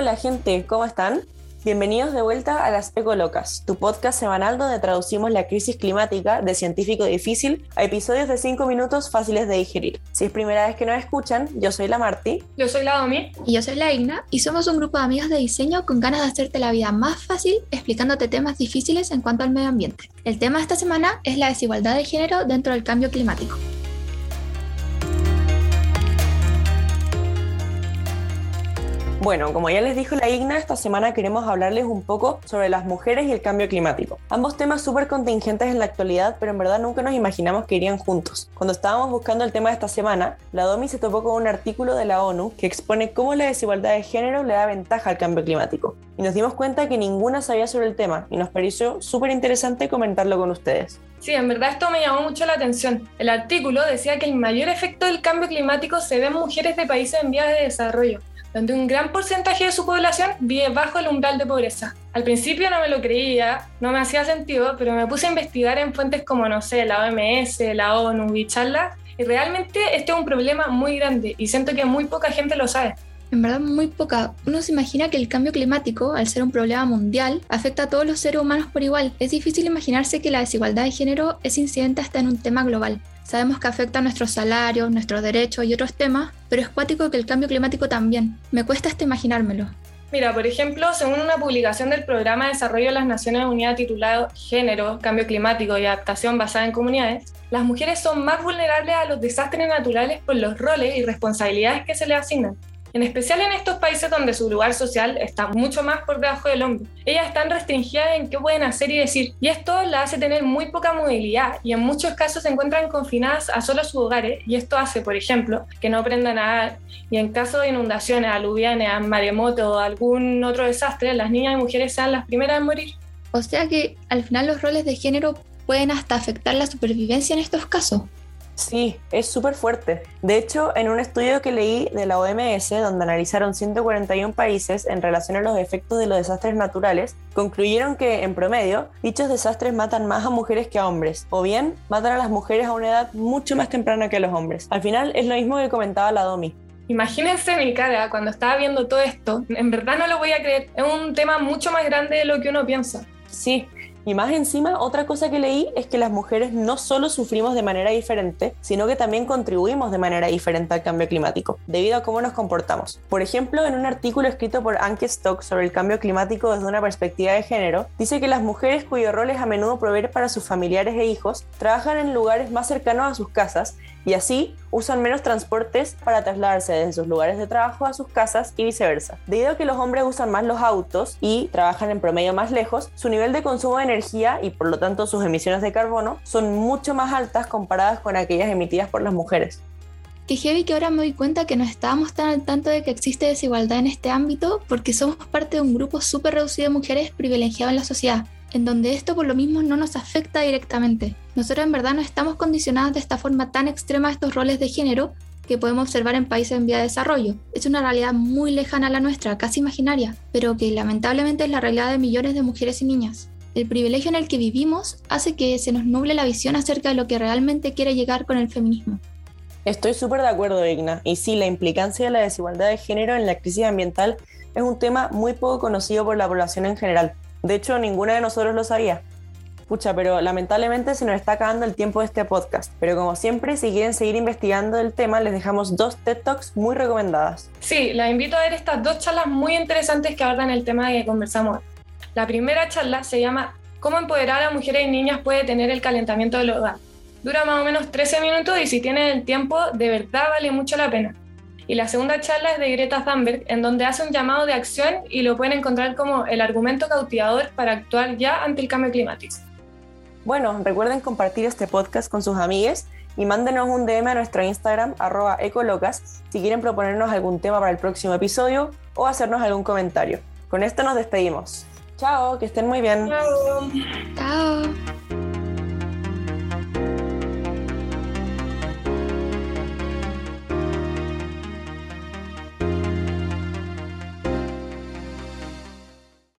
Hola gente, ¿cómo están? Bienvenidos de vuelta a Las Ecolocas, tu podcast semanal donde traducimos la crisis climática de científico difícil a episodios de 5 minutos fáciles de digerir. Si es primera vez que nos escuchan, yo soy la Marti. Yo soy la Domi. Y yo soy la Igna. Y somos un grupo de amigas de diseño con ganas de hacerte la vida más fácil explicándote temas difíciles en cuanto al medio ambiente. El tema de esta semana es la desigualdad de género dentro del cambio climático. Bueno, como ya les dijo la Igna, esta semana queremos hablarles un poco sobre las mujeres y el cambio climático. Ambos temas súper contingentes en la actualidad, pero en verdad nunca nos imaginamos que irían juntos. Cuando estábamos buscando el tema de esta semana, la Domi se topó con un artículo de la ONU que expone cómo la desigualdad de género le da ventaja al cambio climático. Y nos dimos cuenta que ninguna sabía sobre el tema y nos pareció súper interesante comentarlo con ustedes. Sí, en verdad esto me llamó mucho la atención. El artículo decía que el mayor efecto del cambio climático se ve en mujeres de países en vías de desarrollo donde un gran porcentaje de su población vive bajo el umbral de pobreza. Al principio no me lo creía, no me hacía sentido, pero me puse a investigar en fuentes como, no sé, la OMS, la ONU y charlas, y realmente este es un problema muy grande y siento que muy poca gente lo sabe. En verdad, muy poca. Uno se imagina que el cambio climático, al ser un problema mundial, afecta a todos los seres humanos por igual. Es difícil imaginarse que la desigualdad de género es incidente hasta en un tema global. Sabemos que afecta a nuestros salarios, nuestros derechos y otros temas, pero es cuático que el cambio climático también. Me cuesta hasta imaginármelo. Mira, por ejemplo, según una publicación del Programa de Desarrollo de las Naciones Unidas titulado Género, Cambio Climático y Adaptación basada en Comunidades, las mujeres son más vulnerables a los desastres naturales por los roles y responsabilidades que se les asignan en especial en estos países donde su lugar social está mucho más por debajo del hombro. Ellas están restringidas en qué pueden hacer y decir, y esto la hace tener muy poca movilidad y en muchos casos se encuentran confinadas a solo sus hogares y esto hace, por ejemplo, que no aprendan a nadar y en caso de inundaciones, aluvianes, maremotos o algún otro desastre, las niñas y mujeres sean las primeras en morir. O sea que al final los roles de género pueden hasta afectar la supervivencia en estos casos. Sí, es súper fuerte. De hecho, en un estudio que leí de la OMS, donde analizaron 141 países en relación a los efectos de los desastres naturales, concluyeron que, en promedio, dichos desastres matan más a mujeres que a hombres, o bien matan a las mujeres a una edad mucho más temprana que a los hombres. Al final, es lo mismo que comentaba la Domi. Imagínense mi cara cuando estaba viendo todo esto. En verdad no lo voy a creer. Es un tema mucho más grande de lo que uno piensa. Sí, y más encima, otra cosa que leí es que las mujeres no solo sufrimos de manera diferente, sino que también contribuimos de manera diferente al cambio climático, debido a cómo nos comportamos. Por ejemplo, en un artículo escrito por Anke Stock sobre el cambio climático desde una perspectiva de género, dice que las mujeres cuyo rol es a menudo proveer para sus familiares e hijos, trabajan en lugares más cercanos a sus casas y así usan menos transportes para trasladarse desde sus lugares de trabajo a sus casas y viceversa. Debido a que los hombres usan más los autos y trabajan en promedio más lejos, su nivel de consumo de energía y por lo tanto sus emisiones de carbono son mucho más altas comparadas con aquellas emitidas por las mujeres. Qué heavy que ahora me doy cuenta que no estábamos tan al tanto de que existe desigualdad en este ámbito porque somos parte de un grupo súper reducido de mujeres privilegiadas en la sociedad en donde esto por lo mismo no nos afecta directamente. Nosotros en verdad no estamos condicionadas de esta forma tan extrema a estos roles de género que podemos observar en países en vía de desarrollo. Es una realidad muy lejana a la nuestra, casi imaginaria, pero que lamentablemente es la realidad de millones de mujeres y niñas. El privilegio en el que vivimos hace que se nos nuble la visión acerca de lo que realmente quiere llegar con el feminismo. Estoy súper de acuerdo, Igna. Y sí, la implicancia de la desigualdad de género en la crisis ambiental es un tema muy poco conocido por la población en general. De hecho, ninguna de nosotros lo sabía. Pucha, pero lamentablemente se nos está acabando el tiempo de este podcast. Pero como siempre, si quieren seguir investigando el tema, les dejamos dos TED Talks muy recomendadas. Sí, las invito a ver estas dos charlas muy interesantes que abordan el tema que conversamos. La primera charla se llama ¿Cómo empoderar a mujeres y niñas puede tener el calentamiento del hogar? Dura más o menos 13 minutos y si tienen el tiempo, de verdad vale mucho la pena y la segunda charla es de Greta Thunberg, en donde hace un llamado de acción y lo pueden encontrar como el argumento cautivador para actuar ya ante el cambio climático. Bueno, recuerden compartir este podcast con sus amigues y mándenos un DM a nuestro Instagram, arroba ecolocas, si quieren proponernos algún tema para el próximo episodio o hacernos algún comentario. Con esto nos despedimos. Chao, que estén muy bien. Chao. Chao.